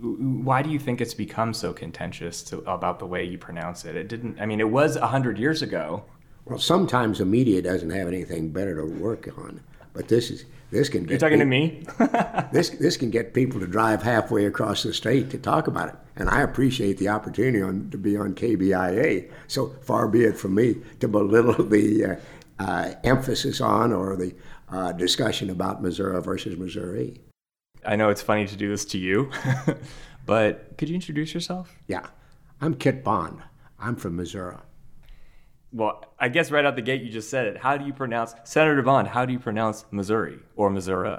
why do you think it's become so contentious to, about the way you pronounce it? It didn't. I mean, it was hundred years ago. Well, sometimes the media doesn't have anything better to work on, but this is this can. Get You're talking people, to me. this this can get people to drive halfway across the state to talk about it, and I appreciate the opportunity on, to be on KBIA. So far be it from me to belittle the uh, uh, emphasis on or the uh, discussion about Missouri versus Missouri. I know it's funny to do this to you, but could you introduce yourself? Yeah, I'm Kit Bond. I'm from Missouri. Well, I guess right out the gate you just said it. How do you pronounce Senator Bond? How do you pronounce Missouri or Missouri?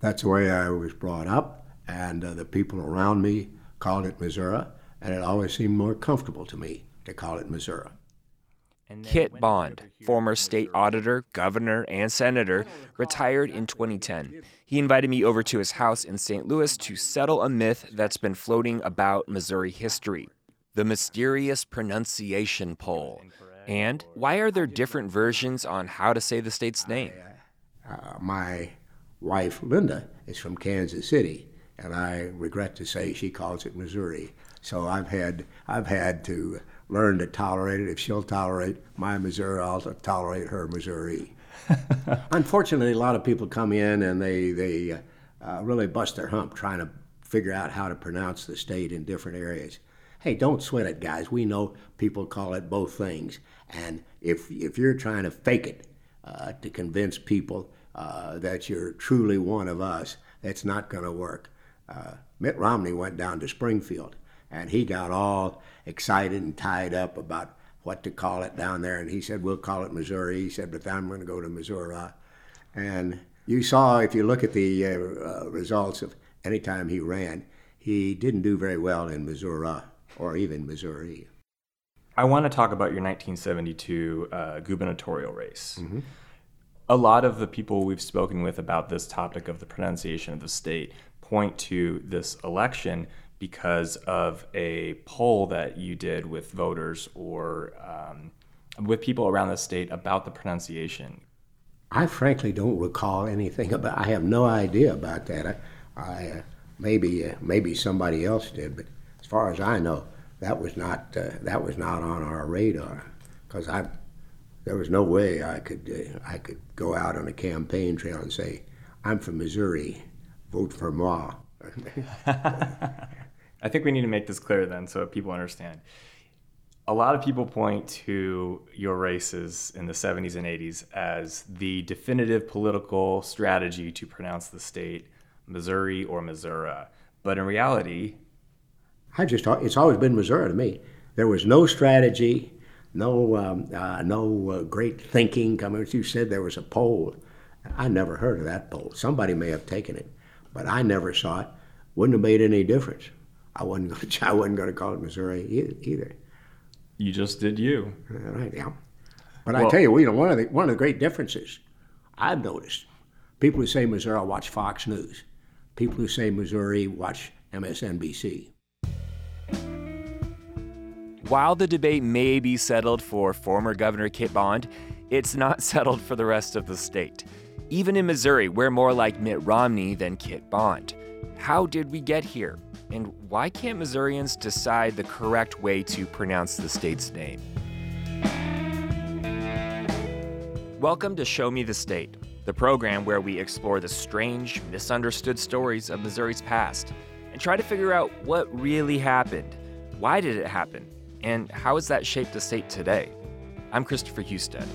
That's the way I was brought up, and uh, the people around me called it Missouri, and it always seemed more comfortable to me to call it Missouri. Kit Bond, former state auditor, governor, and senator, retired in 2010. He invited me over to his house in St. Louis to settle a myth that's been floating about Missouri history the mysterious pronunciation poll. And why are there different versions on how to say the state's name? Uh, my wife, Linda, is from Kansas City, and I regret to say she calls it Missouri. So I've had, I've had to learn to tolerate it. If she'll tolerate my Missouri, I'll tolerate her Missouri. Unfortunately, a lot of people come in and they, they uh, really bust their hump trying to figure out how to pronounce the state in different areas. Hey, don't sweat it, guys. We know people call it both things. And if, if you're trying to fake it uh, to convince people uh, that you're truly one of us, that's not going to work. Uh, Mitt Romney went down to Springfield and he got all excited and tied up about what to call it down there. And he said, We'll call it Missouri. He said, But I'm going to go to Missouri. And you saw, if you look at the uh, uh, results of any time he ran, he didn't do very well in Missouri or even Missouri. I want to talk about your 1972 uh, gubernatorial race. Mm-hmm. A lot of the people we've spoken with about this topic of the pronunciation of the state point to this election because of a poll that you did with voters or um, with people around the state about the pronunciation. I frankly don't recall anything about. I have no idea about that. I, I uh, maybe uh, maybe somebody else did, but as far as I know, that was not uh, that was not on our radar because I there was no way I could uh, I could go out on a campaign trail and say I'm from Missouri, vote for moi. I think we need to make this clear then so people understand. A lot of people point to your races in the 70s and 80s as the definitive political strategy to pronounce the state Missouri or Missouri. But in reality, I just thought it's always been Missouri to me. There was no strategy, no um, uh, no uh, great thinking. Coming, you said, there was a poll. I never heard of that poll. Somebody may have taken it, but I never saw it. Wouldn't have made any difference. I wasn't going to. I wasn't going to call it Missouri either. You just did you. All right. Yeah. But well, I tell you, you know, one of the one of the great differences I've noticed: people who say Missouri watch Fox News. People who say Missouri watch MSNBC. While the debate may be settled for former Governor Kit Bond, it's not settled for the rest of the state. Even in Missouri, we're more like Mitt Romney than Kit Bond. How did we get here? And why can't Missourians decide the correct way to pronounce the state's name? Welcome to Show Me the State, the program where we explore the strange, misunderstood stories of Missouri's past and try to figure out what really happened. Why did it happen? And how has that shaped the state today? I'm Christopher Husted.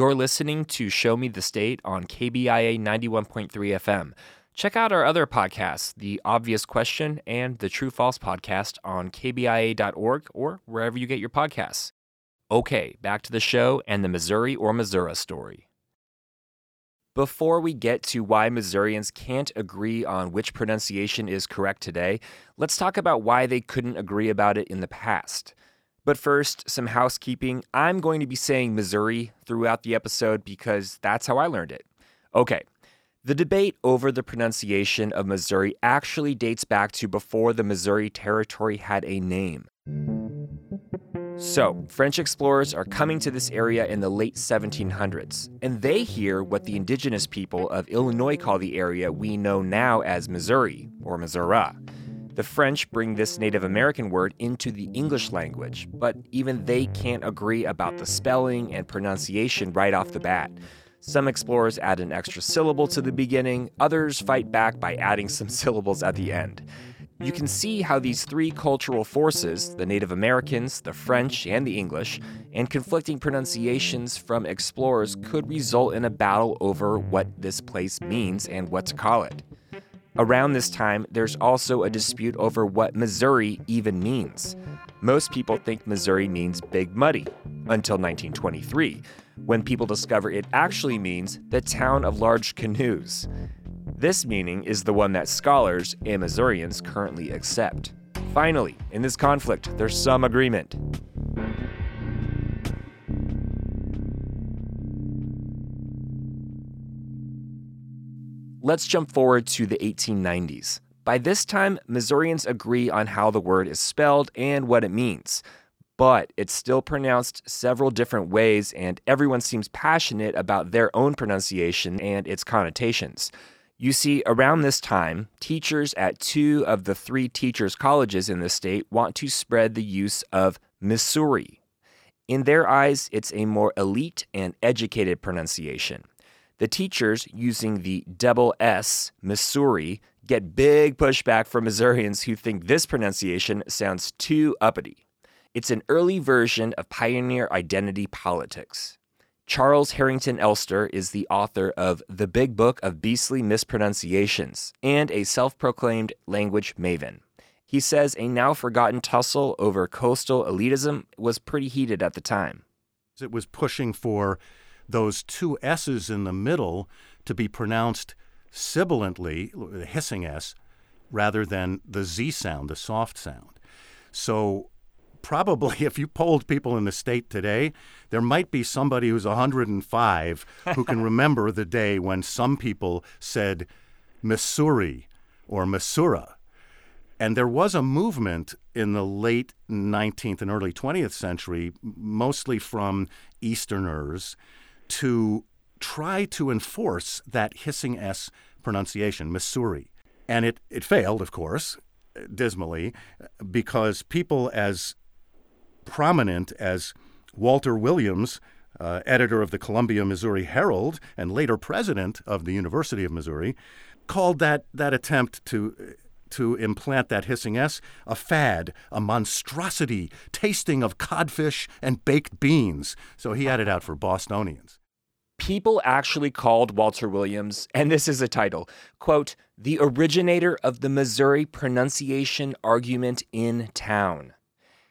You're listening to Show Me the State on KBIA 91.3 FM. Check out our other podcasts, The Obvious Question and the True False podcast on KBIA.org or wherever you get your podcasts. Okay, back to the show and the Missouri or Missouri story. Before we get to why Missourians can't agree on which pronunciation is correct today, let's talk about why they couldn't agree about it in the past. But first, some housekeeping. I'm going to be saying Missouri throughout the episode because that's how I learned it. Okay, the debate over the pronunciation of Missouri actually dates back to before the Missouri Territory had a name. So, French explorers are coming to this area in the late 1700s, and they hear what the indigenous people of Illinois call the area we know now as Missouri, or Missouri. The French bring this Native American word into the English language, but even they can't agree about the spelling and pronunciation right off the bat. Some explorers add an extra syllable to the beginning, others fight back by adding some syllables at the end you can see how these three cultural forces the Native Americans, the French, and the English and conflicting pronunciations from explorers could result in a battle over what this place means and what to call it. Around this time, there's also a dispute over what Missouri even means. Most people think Missouri means Big Muddy until 1923, when people discover it actually means the town of large canoes. This meaning is the one that scholars and Missourians currently accept. Finally, in this conflict, there's some agreement. Let's jump forward to the 1890s. By this time, Missourians agree on how the word is spelled and what it means. But it's still pronounced several different ways, and everyone seems passionate about their own pronunciation and its connotations. You see, around this time, teachers at two of the three teachers' colleges in the state want to spread the use of Missouri. In their eyes, it's a more elite and educated pronunciation. The teachers using the double S, Missouri, get big pushback from Missourians who think this pronunciation sounds too uppity. It's an early version of pioneer identity politics. Charles Harrington Elster is the author of The Big Book of Beastly Mispronunciations and a self proclaimed language maven. He says a now forgotten tussle over coastal elitism was pretty heated at the time. It was pushing for those two S's in the middle to be pronounced sibilantly, the hissing S, rather than the Z sound, the soft sound. So probably if you polled people in the state today, there might be somebody who's 105 who can remember the day when some people said Missouri or Missouri. And there was a movement in the late 19th and early 20th century, mostly from Easterners, to try to enforce that hissing S pronunciation, Missouri. And it, it failed, of course, dismally, because people as prominent as Walter Williams, uh, editor of the Columbia, Missouri Herald, and later president of the University of Missouri, called that, that attempt to, to implant that hissing S a fad, a monstrosity, tasting of codfish and baked beans. So he had it out for Bostonians. People actually called Walter Williams, and this is a title, quote, the originator of the Missouri pronunciation argument in town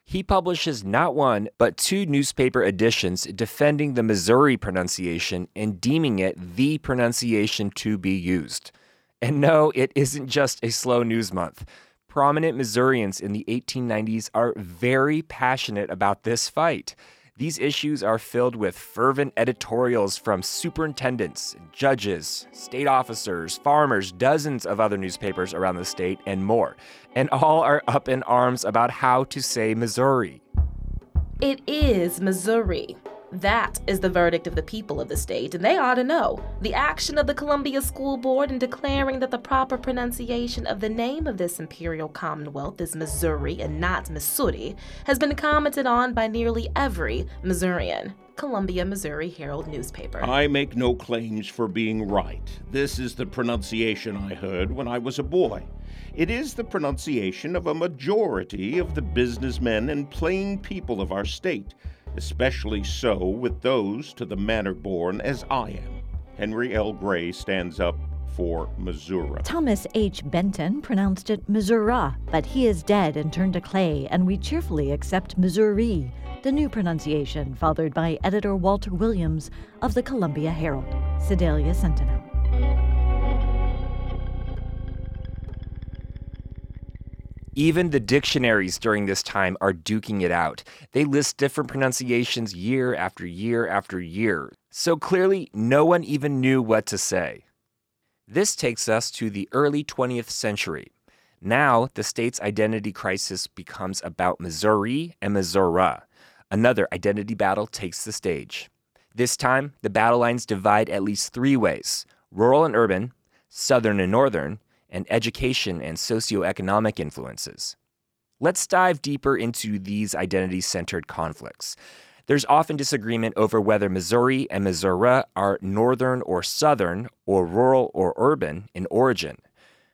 he publishes not one, but two newspaper editions defending the Missouri pronunciation and deeming it the pronunciation to be used. And no, it isn't just a slow news month. Prominent Missourians in the 1890s are very passionate about this fight. These issues are filled with fervent editorials from superintendents, judges, state officers, farmers, dozens of other newspapers around the state, and more. And all are up in arms about how to say Missouri. It is Missouri. That is the verdict of the people of the state, and they ought to know. The action of the Columbia School Board in declaring that the proper pronunciation of the name of this imperial commonwealth is Missouri and not Missouri has been commented on by nearly every Missourian. Columbia, Missouri Herald newspaper. I make no claims for being right. This is the pronunciation I heard when I was a boy. It is the pronunciation of a majority of the businessmen and plain people of our state especially so with those to the manner born as I am. Henry L. Gray stands up for Missouri. Thomas H. Benton pronounced it Missouri, but he is dead and turned to clay, and we cheerfully accept Missouri, the new pronunciation, fathered by editor Walter Williams of the Columbia Herald. Sedalia Sentinel. Even the dictionaries during this time are duking it out. They list different pronunciations year after year after year. So clearly, no one even knew what to say. This takes us to the early 20th century. Now, the state's identity crisis becomes about Missouri and Missouri. Another identity battle takes the stage. This time, the battle lines divide at least three ways rural and urban, southern and northern, and education and socioeconomic influences. Let's dive deeper into these identity centered conflicts. There's often disagreement over whether Missouri and Missouri are northern or southern, or rural or urban in origin.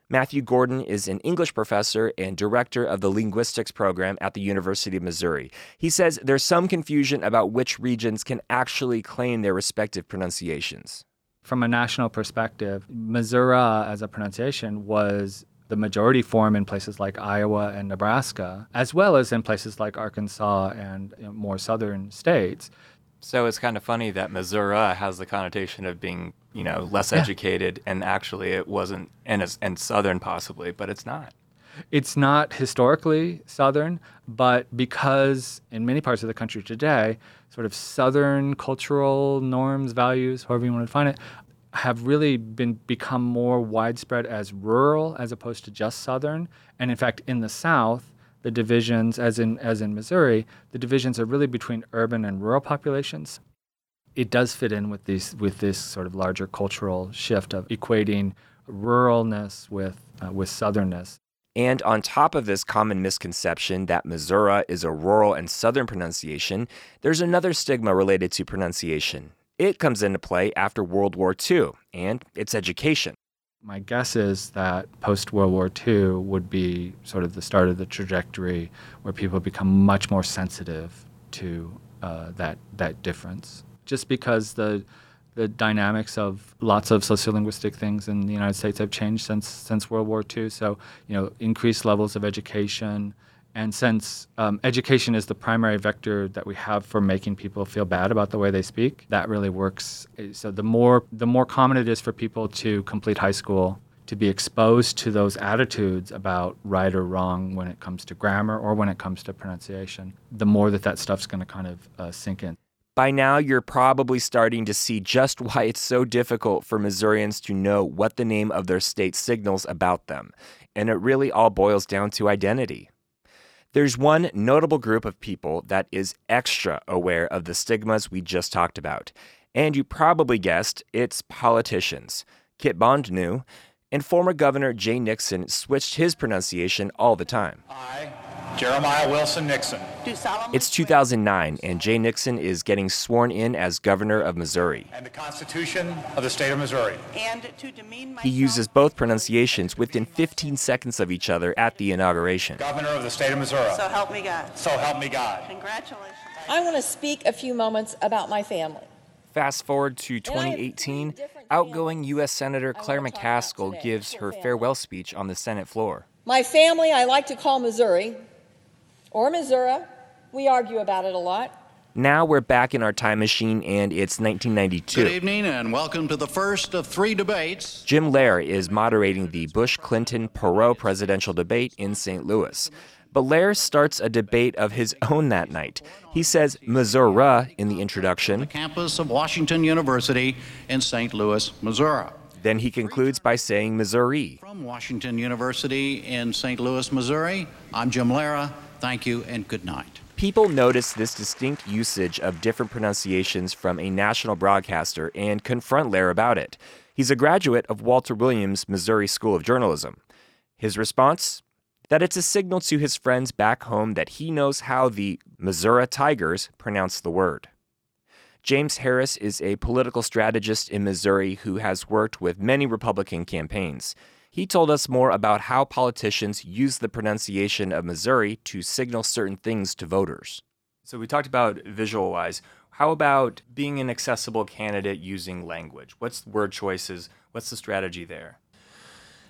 Matthew Gordon is an English professor and director of the linguistics program at the University of Missouri. He says there's some confusion about which regions can actually claim their respective pronunciations. From a national perspective, Missouri as a pronunciation was the majority form in places like Iowa and Nebraska, as well as in places like Arkansas and you know, more southern states. So it's kind of funny that Missouri has the connotation of being, you know, less yeah. educated, and actually it wasn't, and, and southern possibly, but it's not. It's not historically southern, but because in many parts of the country today, sort of southern cultural norms, values, however you want to define it, have really been become more widespread as rural as opposed to just southern. And in fact, in the South, the divisions, as in as in Missouri, the divisions are really between urban and rural populations. It does fit in with these with this sort of larger cultural shift of equating ruralness with uh, with southernness. And on top of this common misconception that Missouri is a rural and southern pronunciation, there's another stigma related to pronunciation, it comes into play after World War II and its education. My guess is that post World War II would be sort of the start of the trajectory where people become much more sensitive to uh, that that difference. Just because the the dynamics of lots of sociolinguistic things in the United States have changed since since World War II. So you know, increased levels of education, and since um, education is the primary vector that we have for making people feel bad about the way they speak, that really works. So the more the more common it is for people to complete high school, to be exposed to those attitudes about right or wrong when it comes to grammar or when it comes to pronunciation, the more that that stuff's going to kind of uh, sink in. By now, you're probably starting to see just why it's so difficult for Missourians to know what the name of their state signals about them. And it really all boils down to identity. There's one notable group of people that is extra aware of the stigmas we just talked about. And you probably guessed it's politicians. Kit Bond knew, and former Governor Jay Nixon switched his pronunciation all the time. I Jeremiah Wilson Nixon. It's 2009, and Jay Nixon is getting sworn in as governor of Missouri. And the Constitution of the state of Missouri. And to demean he uses both pronunciations within 15 seconds of each other at the inauguration. Governor of the state of Missouri. So help me God. So help me God. Congratulations. I want to speak a few moments about my family. Fast forward to 2018, outgoing U.S. Senator Claire McCaskill gives her farewell speech on the Senate floor. My family, I like to call Missouri, or Missouri. We argue about it a lot. Now we're back in our time machine and it's 1992. Good evening and welcome to the first of three debates. Jim Lehrer is moderating the Bush Clinton Perot presidential debate in St. Louis. Lehrer starts a debate of his own that night. He says Missouri in the introduction. The campus of Washington University in St. Louis, Missouri. Then he concludes by saying Missouri. From Washington University in St. Louis, Missouri, I'm Jim Lehrer. Thank you and good night. People notice this distinct usage of different pronunciations from a national broadcaster and confront Lehrer about it. He's a graduate of Walter Williams Missouri School of Journalism. His response? That it's a signal to his friends back home that he knows how the Missouri Tigers pronounce the word. James Harris is a political strategist in Missouri who has worked with many Republican campaigns. He told us more about how politicians use the pronunciation of Missouri to signal certain things to voters. So we talked about visual wise. How about being an accessible candidate using language? What's word choices? What's the strategy there?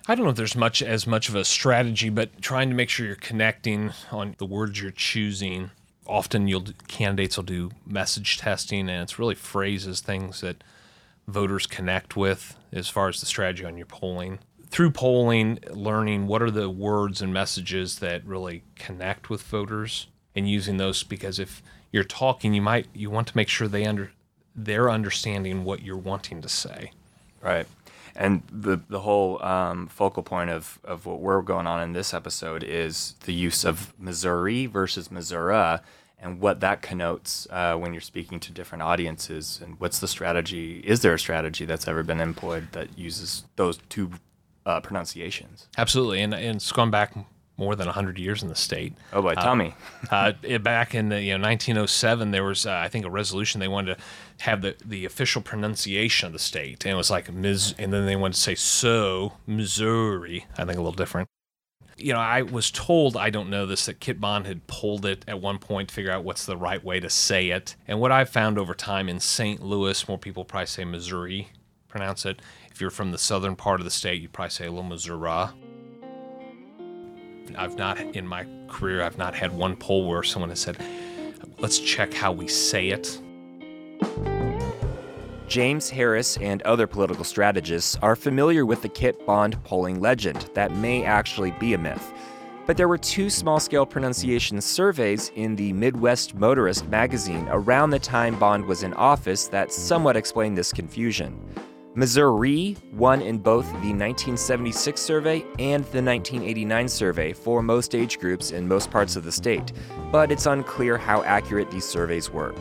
I don't know if there's much as much of a strategy, but trying to make sure you're connecting on the words you're choosing. Often, you'll candidates will do message testing, and it's really phrases, things that voters connect with as far as the strategy on your polling through polling, learning what are the words and messages that really connect with voters, and using those because if you're talking, you might you want to make sure they under they're understanding what you're wanting to say. Right. And the the whole um, focal point of, of what we're going on in this episode is the use of Missouri versus Missouri and what that connotes uh, when you're speaking to different audiences and what's the strategy is there a strategy that's ever been employed that uses those two uh, pronunciations? Absolutely, and, and it's gone back more than 100 years in the state. oh boy tell Uh, me uh, back in the, you know 1907, there was uh, I think a resolution they wanted to have the, the official pronunciation of the state, and it was like Ms. And then they wanted to say so Missouri. I think a little different. You know, I was told I don't know this that Kit Bond had pulled it at one point to figure out what's the right way to say it. And what I've found over time in St. Louis, more people probably say Missouri, pronounce it. If you're from the southern part of the state, you probably say a little Missouri. I've not in my career I've not had one poll where someone has said, "Let's check how we say it." James Harris and other political strategists are familiar with the Kit Bond polling legend that may actually be a myth. But there were two small scale pronunciation surveys in the Midwest Motorist magazine around the time Bond was in office that somewhat explain this confusion. Missouri won in both the 1976 survey and the 1989 survey for most age groups in most parts of the state, but it's unclear how accurate these surveys were.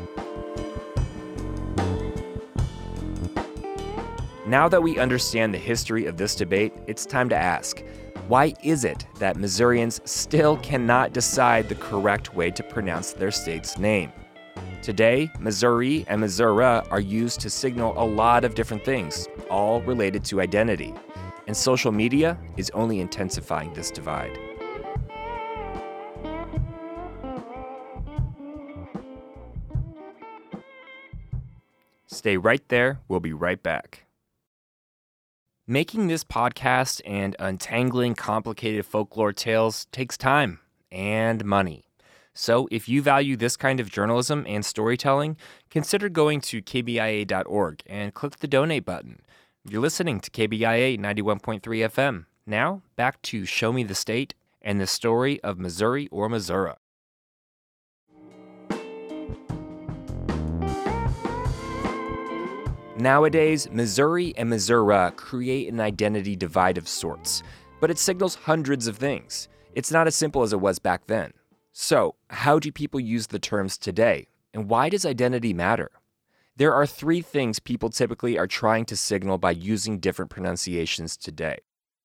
Now that we understand the history of this debate, it's time to ask why is it that Missourians still cannot decide the correct way to pronounce their state's name? Today, Missouri and Missouri are used to signal a lot of different things, all related to identity. And social media is only intensifying this divide. Stay right there, we'll be right back. Making this podcast and untangling complicated folklore tales takes time and money. So, if you value this kind of journalism and storytelling, consider going to kbia.org and click the donate button. You're listening to KBIA 91.3 FM. Now, back to Show Me the State and the story of Missouri or Missouri. Nowadays, Missouri and Missouri create an identity divide of sorts, but it signals hundreds of things. It's not as simple as it was back then. So, how do people use the terms today? And why does identity matter? There are three things people typically are trying to signal by using different pronunciations today.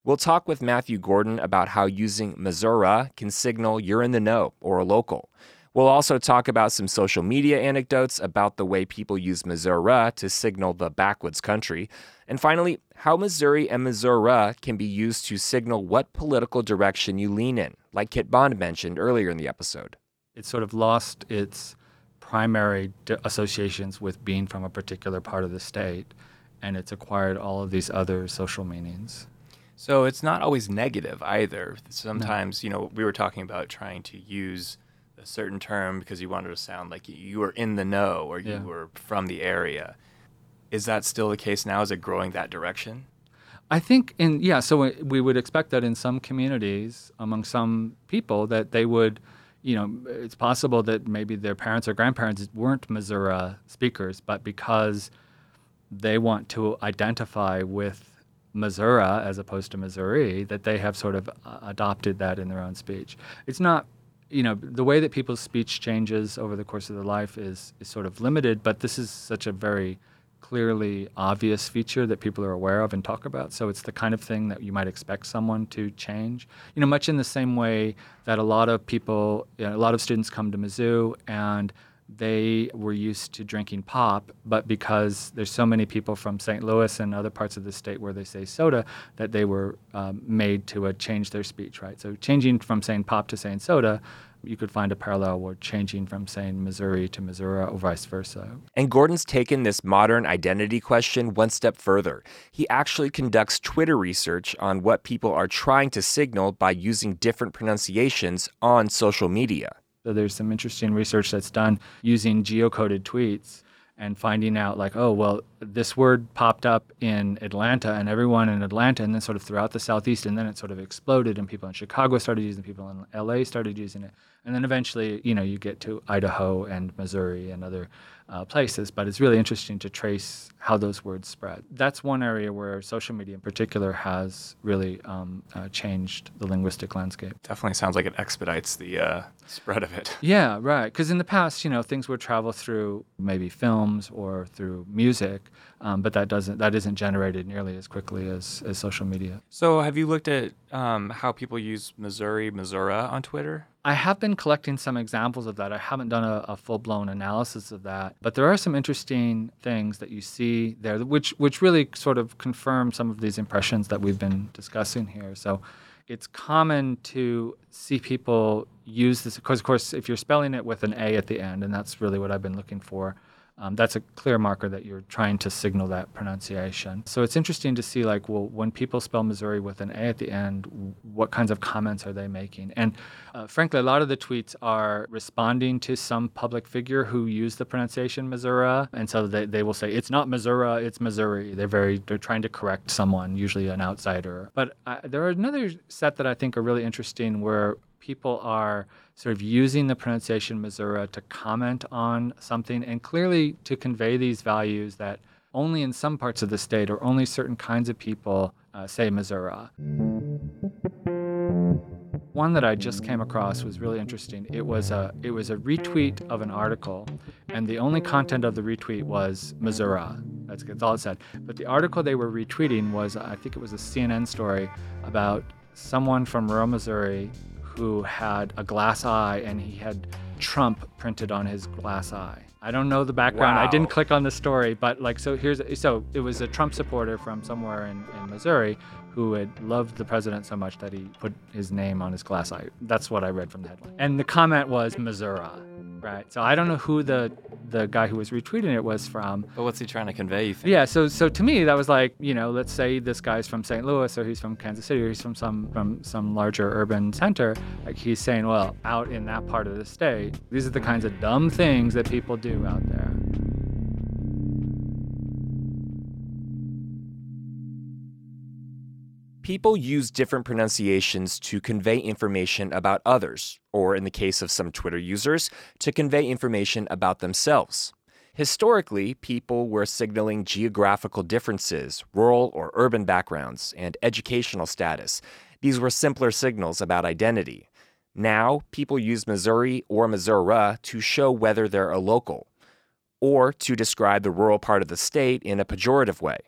We'll talk with Matthew Gordon about how using Missouri can signal you're in the know or a local. We'll also talk about some social media anecdotes about the way people use Missouri to signal the backwoods country. And finally, how Missouri and Missouri can be used to signal what political direction you lean in, like Kit Bond mentioned earlier in the episode. It sort of lost its primary associations with being from a particular part of the state, and it's acquired all of these other social meanings. So it's not always negative either. Sometimes, you know, we were talking about trying to use a certain term because you wanted to sound like you were in the know or you Yeah. were from the area. Is that still the case now? Is it growing that direction? I think in yeah, so we- would expect that in some communities, among some people, that they would, you know, it's possible that maybe their parents or grandparents weren't Missouri speakers, but because they want to identify with Missouri as opposed to Missouri, that they have sort of adopted that in their own speech. It's not, you know, the way that people's speech changes over the course of their life is is sort of limited, but this is such a very clearly obvious feature that people are aware of and talk about. So it's the kind of thing that you might expect someone to change. You know, much in the same way that a lot of people, you know, a lot of students come to Mizzou and they were used to drinking pop, but because there's so many people from St. Louis and other parts of the state where they say soda, that they were um, made to uh, change their speech, right? So changing from saying pop to saying soda, you could find a parallel where changing from saying Missouri to Missouri or vice versa. And Gordon's taken this modern identity question one step further. He actually conducts Twitter research on what people are trying to signal by using different pronunciations on social media. So there's some interesting research that's done using geocoded tweets and finding out like, oh, well, this word popped up in Atlanta and everyone in Atlanta and then sort of throughout the Southeast and then it sort of exploded and people in Chicago started using it, people in LA started using it. And then eventually, you know, you get to Idaho and Missouri and other uh, places, but it's really interesting to trace how those words spread. That's one area where social media in particular has really um, uh, changed the linguistic landscape. Definitely sounds like it expedites the uh, spread of it. Yeah, right. Because in the past, you know, things would travel through maybe films or through music, um, but that doesn't that isn't generated nearly as quickly as, as social media. So, have you looked at um, how people use Missouri, Missouri on Twitter? I have been collecting some examples of that. I haven't done a, a full blown analysis of that, but there are some interesting things that you see there, which which really sort of confirm some of these impressions that we've been discussing here. So, it's common to see people use this because, of course, if you're spelling it with an A at the end, and that's really what I've been looking for um, that's a clear marker that you're trying to signal that pronunciation. So it's interesting to see, like, well, when people spell Missouri with an A at the end, what kinds of comments are they making? And uh, frankly, a lot of the tweets are responding to some public figure who used the pronunciation Missouri, and so they, they will say it's not Missouri, it's Missouri. They're very they're trying to correct someone, usually an outsider. But uh, there are another set that I think are really interesting where people are sort of using the pronunciation Missouri to comment on something and clearly to convey these values that only in some parts of the state or only certain kinds of people uh, say Missouri. One that I just came across was really interesting. It was a it was a retweet of an article, and the only content of the retweet was Missouri. That's, that's all it said. But the article they were retweeting was I think it was a CNN story about someone from rural Missouri who had a glass eye and he had Trump printed on his glass eye. I don't know the background. Wow. I didn't click on the story, but like so here's so it was a Trump supporter from somewhere in, in Missouri who had loved the president so much that he put his name on his glass eye. That's what I read from the headline. And the comment was Missouri. Right. So I don't know who the the guy who was retweeting it was from. But what's he trying to convey? Yeah. So so to me that was like you know let's say this guy's from St. Louis or he's from Kansas City or he's from some from some larger urban center. Like he's saying, well, out in that part of the state, these are the kinds of dumb things that people do out there. People use different pronunciations to convey information about others, or in the case of some Twitter users, to convey information about themselves. Historically, people were signaling geographical differences, rural or urban backgrounds, and educational status. These were simpler signals about identity. Now, people use Missouri or Missouri to show whether they're a local, or to describe the rural part of the state in a pejorative way.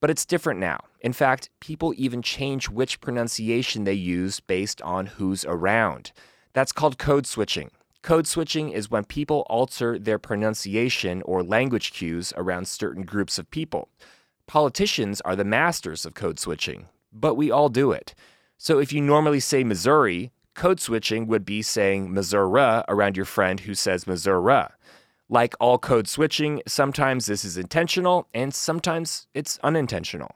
But it's different now. In fact, people even change which pronunciation they use based on who's around. That's called code switching. Code switching is when people alter their pronunciation or language cues around certain groups of people. Politicians are the masters of code switching, but we all do it. So if you normally say Missouri, code switching would be saying Missouri around your friend who says Missouri. Like all code switching, sometimes this is intentional and sometimes it's unintentional.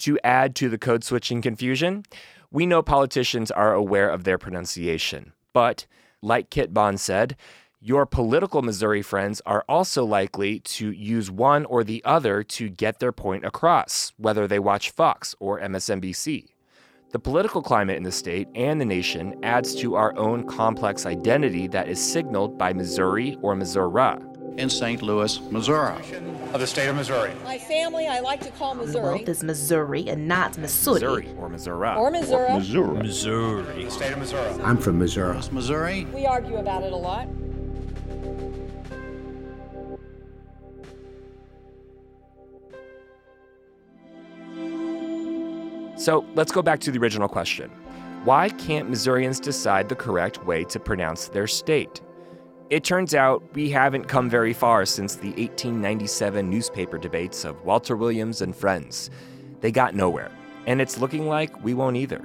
To add to the code switching confusion, we know politicians are aware of their pronunciation, but like Kit Bond said, your political Missouri friends are also likely to use one or the other to get their point across, whether they watch Fox or MSNBC. The political climate in the state and the nation adds to our own complex identity that is signaled by Missouri or Missouri. In St. Louis, Missouri. Of the state of Missouri. My family, I like to call Missouri. Well, Missouri and not Missouri. Missouri or Missouri. Or Missouri. Or Missouri. Missouri. The state of Missouri. I'm from Missouri. Missouri. We argue about it a lot. So let's go back to the original question. Why can't Missourians decide the correct way to pronounce their state? It turns out we haven't come very far since the 1897 newspaper debates of Walter Williams and friends. They got nowhere, and it's looking like we won't either.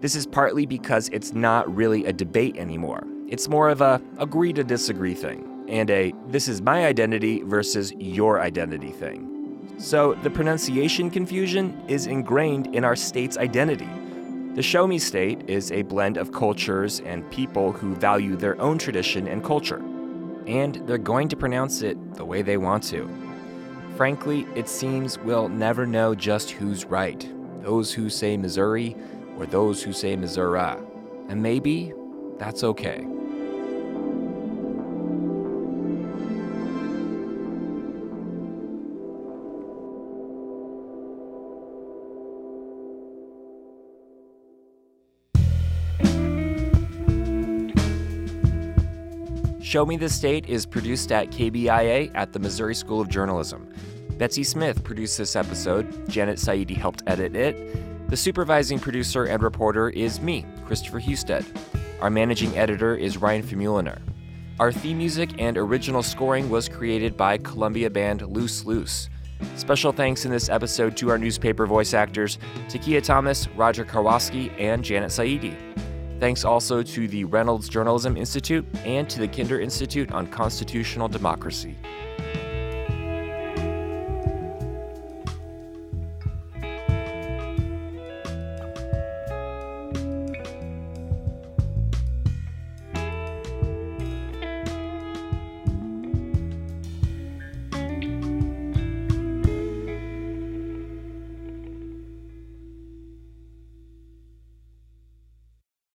This is partly because it's not really a debate anymore. It's more of a agree to disagree thing, and a this is my identity versus your identity thing. So the pronunciation confusion is ingrained in our state's identity. The Show Me State is a blend of cultures and people who value their own tradition and culture. and they're going to pronounce it the way they want to. Frankly, it seems we'll never know just who's right those who say Missouri or those who say Missouri. And maybe that's okay. Show Me the State is produced at KBIA at the Missouri School of Journalism. Betsy Smith produced this episode, Janet Saidi helped edit it. The supervising producer and reporter is me, Christopher Husted. Our managing editor is Ryan Famuliner. Our theme music and original scoring was created by Columbia band Loose Loose. Special thanks in this episode to our newspaper voice actors, Takia Thomas, Roger Karwoski, and Janet Saidi. Thanks also to the Reynolds Journalism Institute and to the Kinder Institute on Constitutional Democracy.